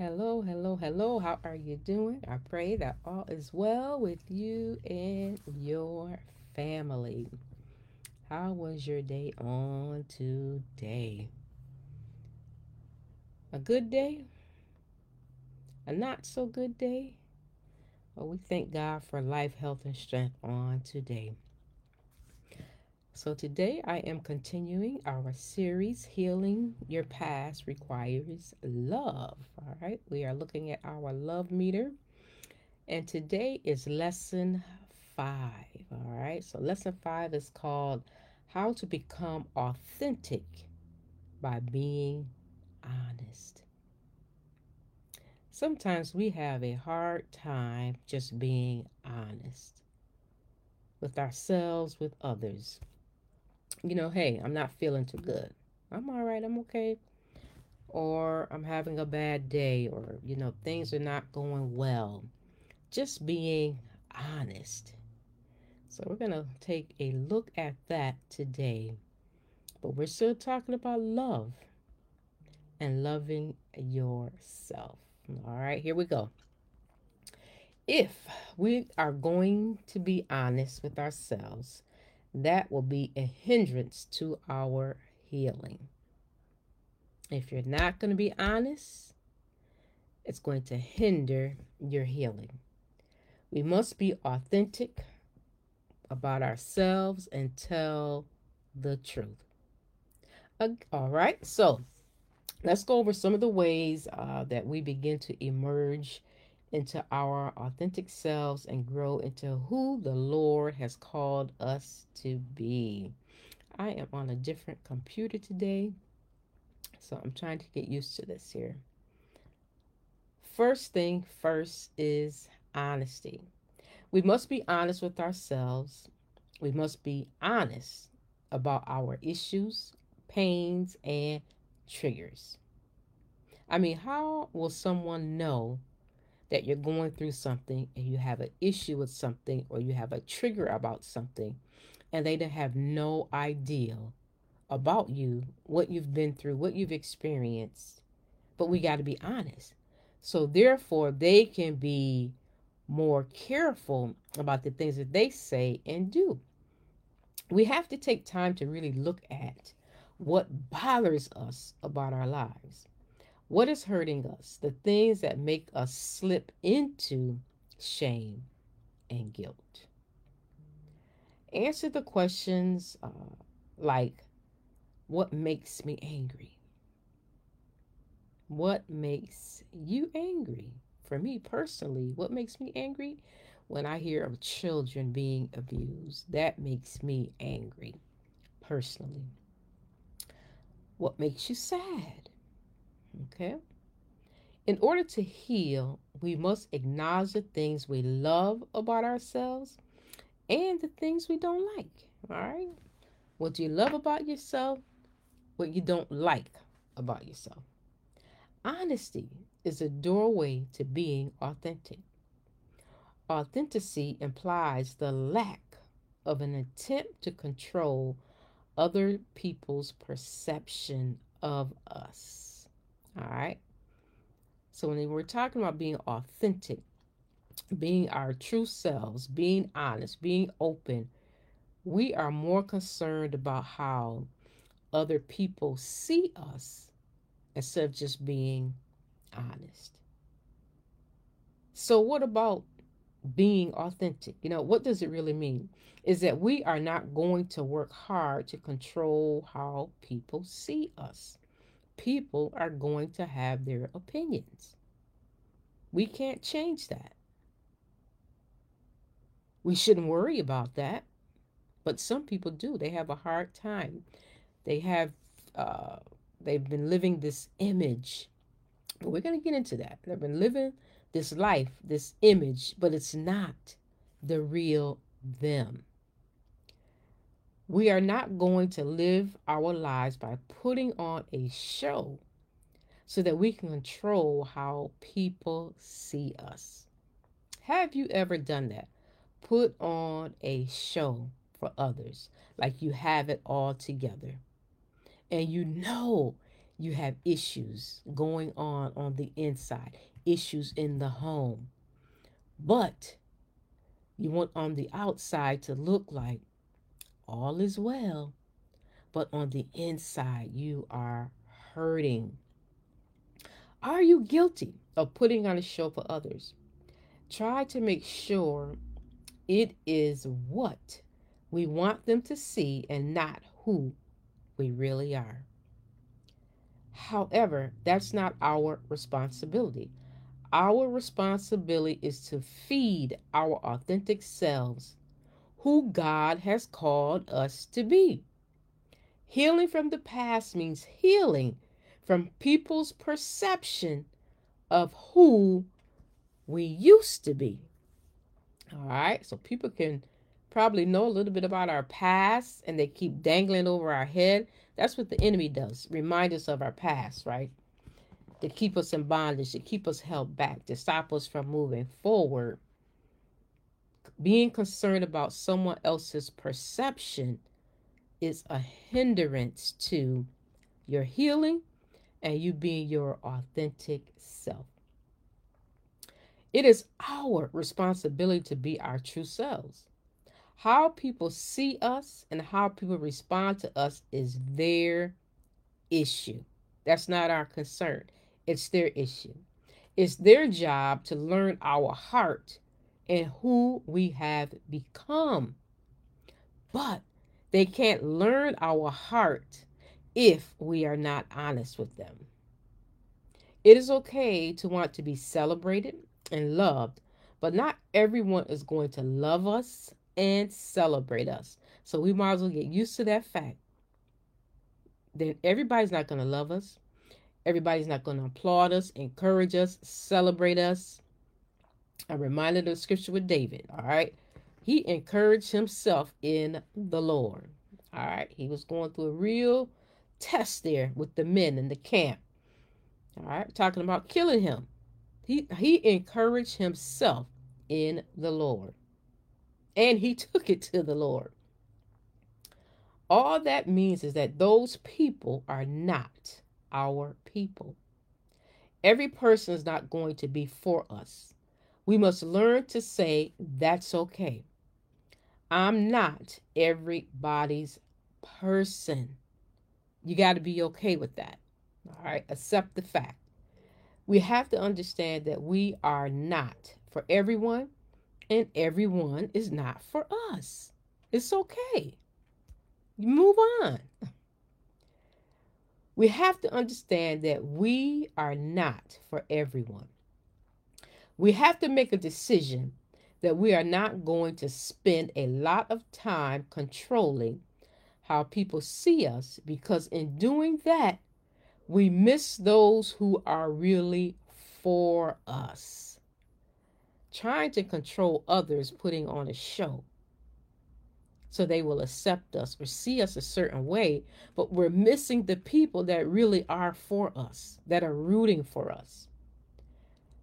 Hello, hello, hello. How are you doing? I pray that all is well with you and your family. How was your day on today? A good day? A not so good day? Well, we thank God for life, health, and strength on today. So, today I am continuing our series, Healing Your Past Requires Love. All right, we are looking at our love meter, and today is lesson five. All right, so lesson five is called How to Become Authentic by Being Honest. Sometimes we have a hard time just being honest with ourselves, with others you know, hey, I'm not feeling too good. I'm all right, I'm okay. Or I'm having a bad day, or, you know, things are not going well. Just being honest. So, we're going to take a look at that today. But we're still talking about love and loving yourself. All right, here we go. If we are going to be honest with ourselves, that will be a hindrance to our healing. If you're not going to be honest, it's going to hinder your healing. We must be authentic about ourselves and tell the truth. All right, so let's go over some of the ways uh, that we begin to emerge into our authentic selves and grow into who the Lord has called us to be. I am on a different computer today, so I'm trying to get used to this here. First thing first is honesty. We must be honest with ourselves. We must be honest about our issues, pains, and triggers. I mean, how will someone know that you're going through something and you have an issue with something or you have a trigger about something and they have no idea about you, what you've been through, what you've experienced. But we got to be honest. So, therefore, they can be more careful about the things that they say and do. We have to take time to really look at what bothers us about our lives. What is hurting us? The things that make us slip into shame and guilt. Answer the questions uh, like What makes me angry? What makes you angry? For me personally, what makes me angry? When I hear of children being abused, that makes me angry personally. What makes you sad? Okay? In order to heal, we must acknowledge the things we love about ourselves and the things we don't like. All right? What do you love about yourself? What you don't like about yourself. Honesty is a doorway to being authentic. Authenticity implies the lack of an attempt to control other people's perception of us. All right. So when we're talking about being authentic, being our true selves, being honest, being open, we are more concerned about how other people see us instead of just being honest. So, what about being authentic? You know, what does it really mean? Is that we are not going to work hard to control how people see us people are going to have their opinions. We can't change that. We shouldn't worry about that. But some people do. They have a hard time. They have, uh, they've been living this image. But we're going to get into that. They've been living this life, this image, but it's not the real them. We are not going to live our lives by putting on a show so that we can control how people see us. Have you ever done that? Put on a show for others like you have it all together. And you know you have issues going on on the inside, issues in the home. But you want on the outside to look like all is well, but on the inside, you are hurting. Are you guilty of putting on a show for others? Try to make sure it is what we want them to see and not who we really are. However, that's not our responsibility. Our responsibility is to feed our authentic selves who God has called us to be. Healing from the past means healing from people's perception of who we used to be. All right, so people can probably know a little bit about our past and they keep dangling over our head. That's what the enemy does remind us of our past, right? To keep us in bondage, to keep us held back, to stop us from moving forward. Being concerned about someone else's perception is a hindrance to your healing and you being your authentic self. It is our responsibility to be our true selves. How people see us and how people respond to us is their issue. That's not our concern. It's their issue. It's their job to learn our heart and who we have become. But they can't learn our heart if we are not honest with them. It is okay to want to be celebrated and loved, but not everyone is going to love us and celebrate us. So we might as well get used to that fact. Then everybody's not going to love us. Everybody's not going to applaud us, encourage us, celebrate us. I'm reminded of scripture with David. All right. He encouraged himself in the Lord. All right. He was going through a real test there with the men in the camp. All right. Talking about killing him. He, he encouraged himself in the Lord and he took it to the Lord. All that means is that those people are not our people. Every person is not going to be for us. We must learn to say, that's okay. I'm not everybody's person. You got to be okay with that. All right, accept the fact. We have to understand that we are not for everyone and everyone is not for us. It's okay. You move on. We have to understand that we are not for everyone. We have to make a decision that we are not going to spend a lot of time controlling how people see us because in doing that, we miss those who are really for us trying to control others, putting on a show so they will accept us or see us a certain way, but we're missing the people that really are for us, that are rooting for us.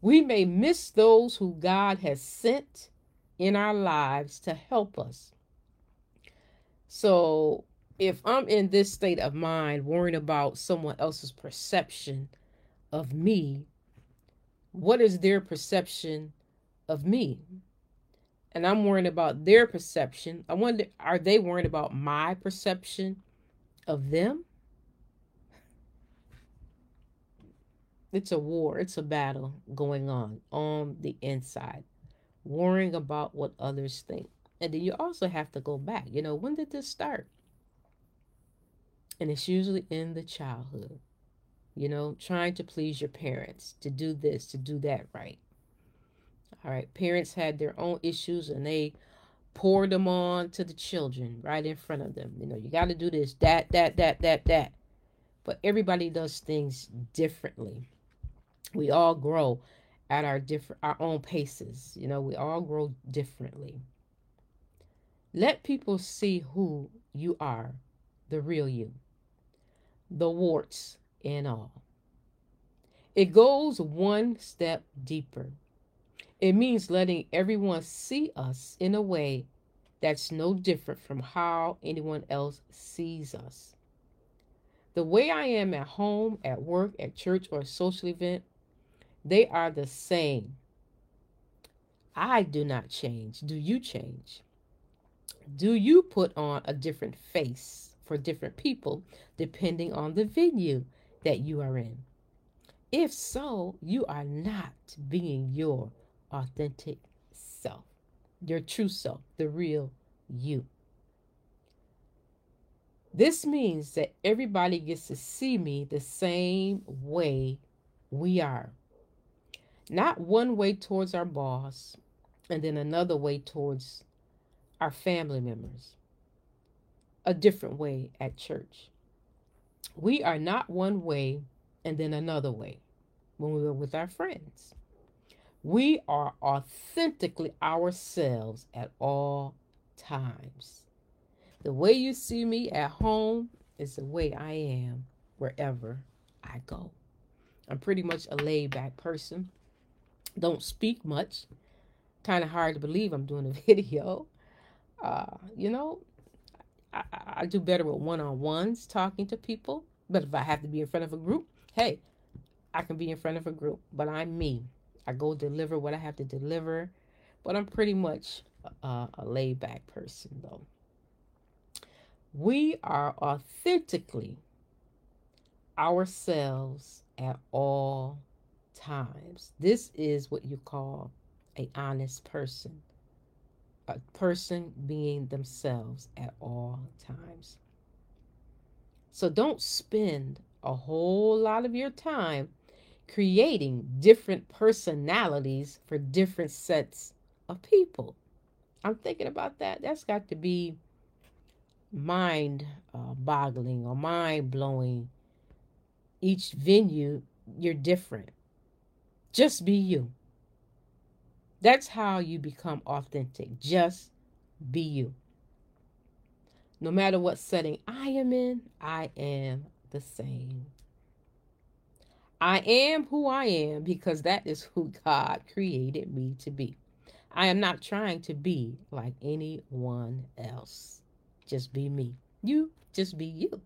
We may miss those who God has sent in our lives to help us. So, if I'm in this state of mind, worrying about someone else's perception of me, what is their perception of me. And I'm worrying about their perception. I wonder, are they worrying about my perception of them? It's a war, it's a battle going on on the inside, worrying about what others think. And then you also have to go back. You know, when did this start? And it's usually in the childhood, you know, trying to please your parents, to do this, to do that right. All right, parents had their own issues and they poured them on to the children right in front of them. You know, you got to do this, that, that, that, that, that. But everybody does things differently. We all grow at our different our own paces. You know, we all grow differently. Let people see who you are, the real you, the warts and all. It goes one step deeper. It means letting everyone see us in a way that's no different from how anyone else sees us. The way I am at home, at work, at church, or a social event, they are the same. I do not change. Do you change? Do you put on a different face for different people depending on the venue that you are in? If so, you are not being your authentic self, your true self, the real you. This means that everybody gets to see me the same way we are. Not one way towards our boss and then another way towards our family members, a different way at church. We are not one way and then another way when we are with our friends. We are authentically ourselves at all times. The way you see me at home is the way I am wherever I go. I'm pretty much a laid back person. Don't speak much. Kind of hard to believe I'm doing a video. Uh, you know, I, I do better with one on ones talking to people. But if I have to be in front of a group, hey, I can be in front of a group. But I'm me. I go deliver what I have to deliver. But I'm pretty much a, a laid back person, though. We are authentically ourselves at all times. This is what you call a honest person a person being themselves at all times. So don't spend a whole lot of your time creating different personalities for different sets of people. I'm thinking about that. That's got to be mind boggling or mind blowing. Each venue, you're different. Just be you. That's how you become authentic. Just be you. No matter what setting I am in, I am the same. I am who I am because that is who God created me to be. I am not trying to be like anyone else. Just be me. You just be you.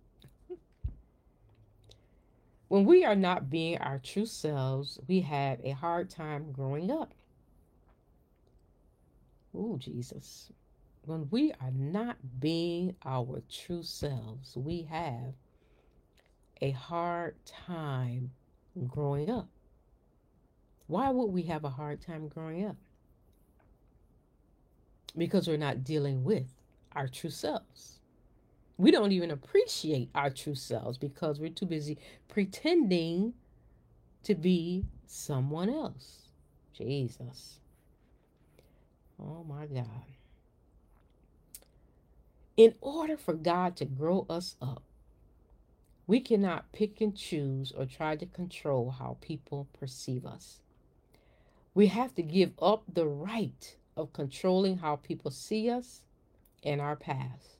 When we are not being our true selves, we have a hard time growing up. Oh, Jesus. When we are not being our true selves, we have a hard time growing up. Why would we have a hard time growing up? Because we're not dealing with our true selves. We don't even appreciate our true selves because we're too busy pretending to be someone else. Jesus. Oh my God. In order for God to grow us up, we cannot pick and choose or try to control how people perceive us. We have to give up the right of controlling how people see us and our past.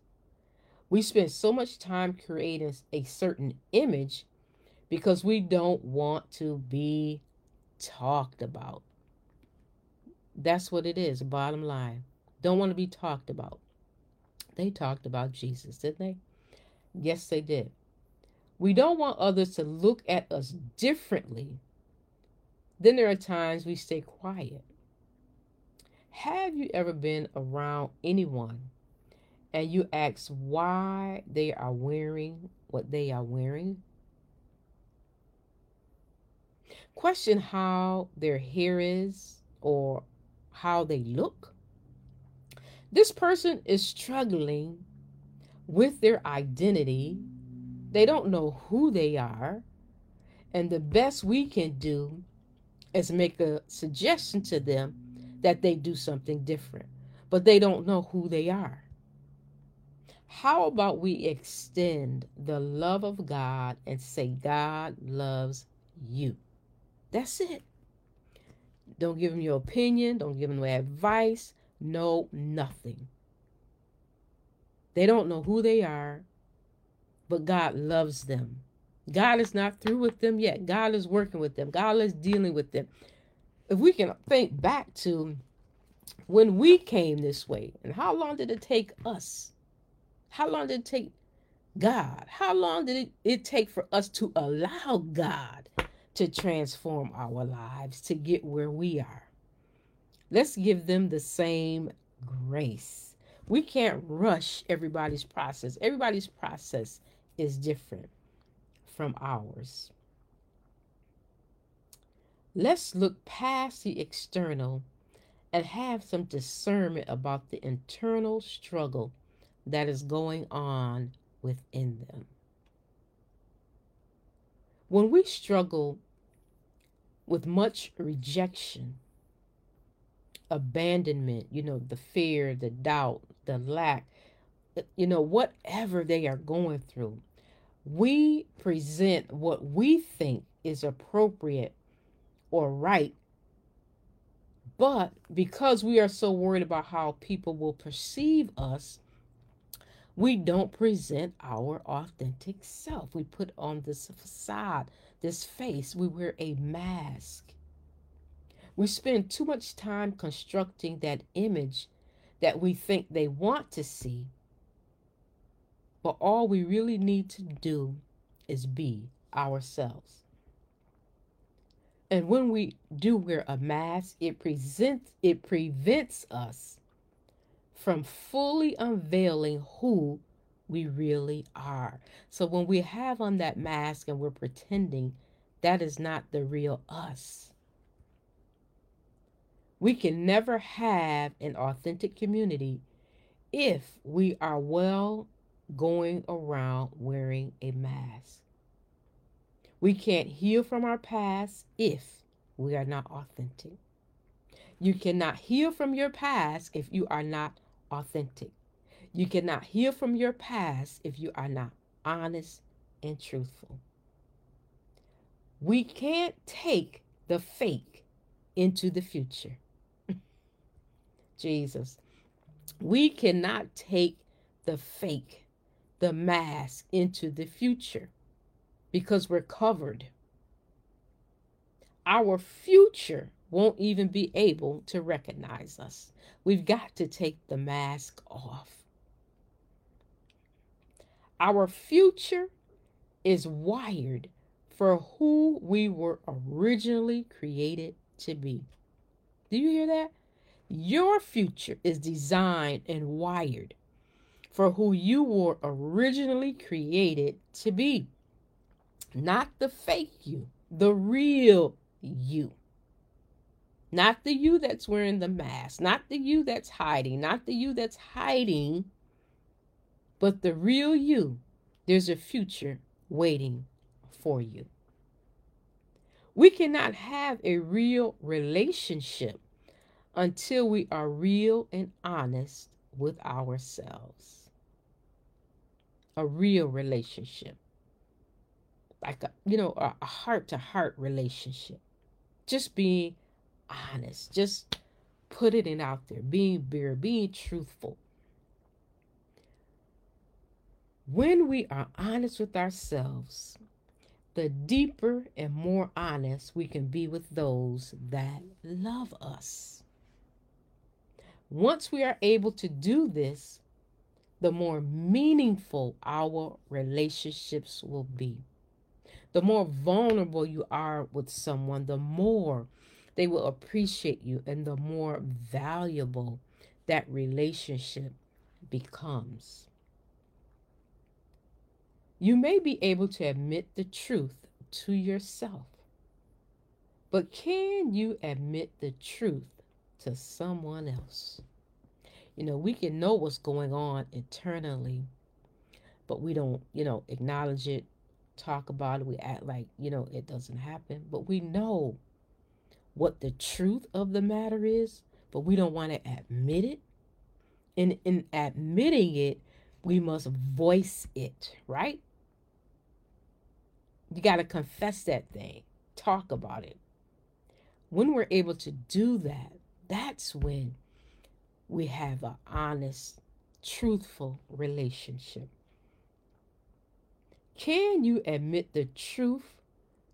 We spend so much time creating a certain image because we don't want to be talked about. That's what it is, bottom line. Don't want to be talked about. They talked about Jesus, didn't they? Yes, they did. We don't want others to look at us differently. Then there are times we stay quiet. Have you ever been around anyone and you ask why they are wearing what they are wearing? Question how their hair is or how they look. This person is struggling with their identity. They don't know who they are. And the best we can do is make a suggestion to them that they do something different, but they don't know who they are. How about we extend the love of God and say, God loves you? That's it. Don't give them your opinion. Don't give them no advice. No, nothing. They don't know who they are, but God loves them. God is not through with them yet. God is working with them. God is dealing with them. If we can think back to when we came this way, and how long did it take us? How long did it take God? How long did it, it take for us to allow God to transform our lives to get where we are? Let's give them the same grace. We can't rush everybody's process. Everybody's process is different from ours. Let's look past the external and have some discernment about the internal struggle that is going on within them. When we struggle with much rejection, abandonment, you know, the fear, the doubt, the lack, you know, whatever they are going through, we present what we think is appropriate or right. But because we are so worried about how people will perceive us, we don't present our authentic self. We put on this facade, this face. We wear a mask. We spend too much time constructing that image that we think they want to see. But all we really need to do is be ourselves. And when we do wear a mask, it presents it prevents us from fully unveiling who we really are. So when we have on that mask and we're pretending, that is not the real us. We can never have an authentic community if we are well going around wearing a mask. We can't heal from our past if we are not authentic. You cannot heal from your past if you are not authentic. You cannot heal from your past if you are not honest and truthful. We can't take the fake into the future. Jesus. We cannot take the fake, the mask into the future because we're covered. Our future won't even be able to recognize us. We've got to take the mask off. Our future is wired for who we were originally created to be. Do you hear that? Your future is designed and wired for who you were originally created to be. Not the fake you, the real you. Not the you that's wearing the mask, not the you that's hiding, not the you that's hiding, but the real you. There's a future waiting for you. We cannot have a real relationship until we are real and honest with ourselves. A real relationship. Like a, you know, a heart to heart relationship. Just being honest. Just put it in out there. Being bare, being truthful. When we are honest with ourselves, the deeper and more honest we can be with those that love us. Once we are able to do this, the more meaningful our relationships will be. The more vulnerable you are with someone, the more they will appreciate you, and the more valuable that relationship becomes. You may be able to admit the truth to yourself, but can you admit the truth to someone else. You know, we can know what's going on internally, but we don't, you know, acknowledge it, talk about it. We act like, you know, it doesn't happen, but we know what the truth of the matter is, but we don't want to admit it. And in admitting it, we must voice it, right? You got to confess that thing, talk about it. When we're able to do that, that's when we have an honest, truthful relationship. Can you admit the truth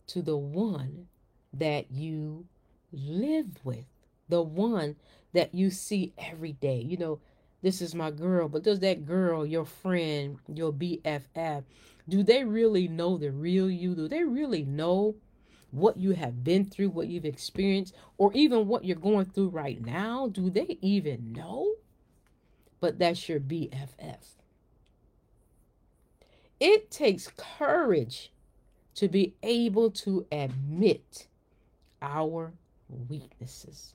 to the one that you live with, the one that you see every day? You know, this is my girl, but does that girl, your friend, your BFF, do they really know the real you? Do they really know what you have been through, what you've experienced, or even what you're going through right now? Do they even know? But that's your BFF. It takes courage to be able to admit our weaknesses.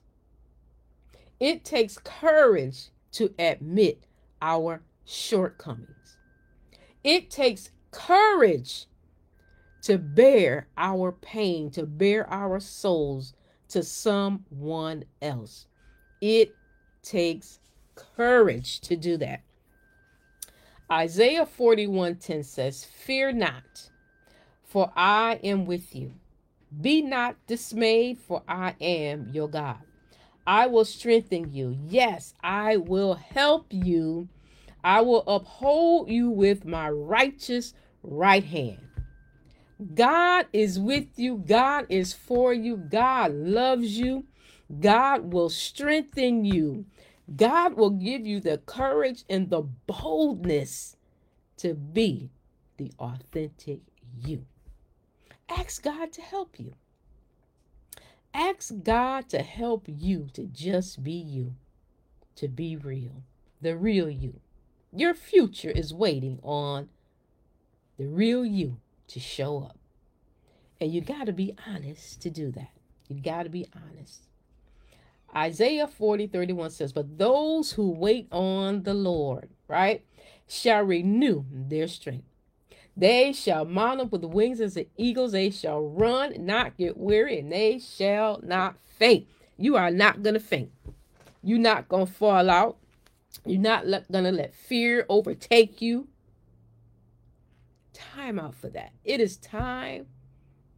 It takes courage to admit our shortcomings. It takes courage to bear our pain, to bare our souls to someone else. It takes courage to do that. Isaiah 41:10 says, "Fear not, for I am with you. Be not dismayed, for I am your God. I will strengthen you. Yes, I will help you. I will uphold you with my righteous right hand. God is with you. God is for you. God loves you. God will strengthen you. God will give you the courage and the boldness to be the authentic you. Ask God to help you. Ask God to help you to just be you, to be real, the real you. Your future is waiting on the real you to show up. And you got to be honest to do that. You got to be honest. Isaiah 40 31 says, But those who wait on the Lord, right, shall renew their strength. They shall mount up with wings as the eagles. They shall run, not get weary, and they shall not faint. You are not going to faint. You're not going to fall out. You're not going to let fear overtake you. Time out for that. It is time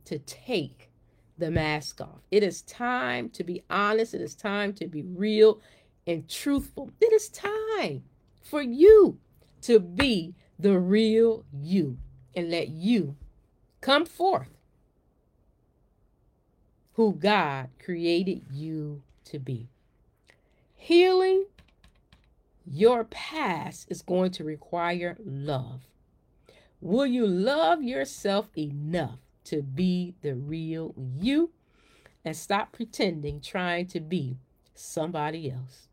to take the mask off. It is time to be honest. It is time to be real and truthful. It is time for you to be the real you and let you come forth who God created you to be. Healing your past is going to require love. Will you love yourself enough to be the real you and stop pretending trying to be somebody else?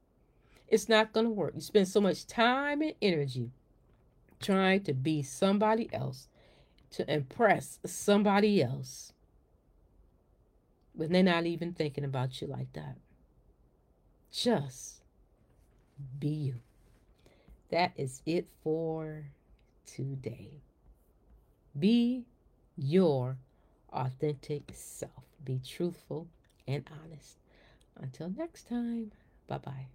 It's not going to work. You spend so much time and energy trying to be somebody else, to impress somebody else, when they're not even thinking about you like that. Just be you. That is it for today. Be your authentic self. Be truthful and honest. Until next time, bye bye.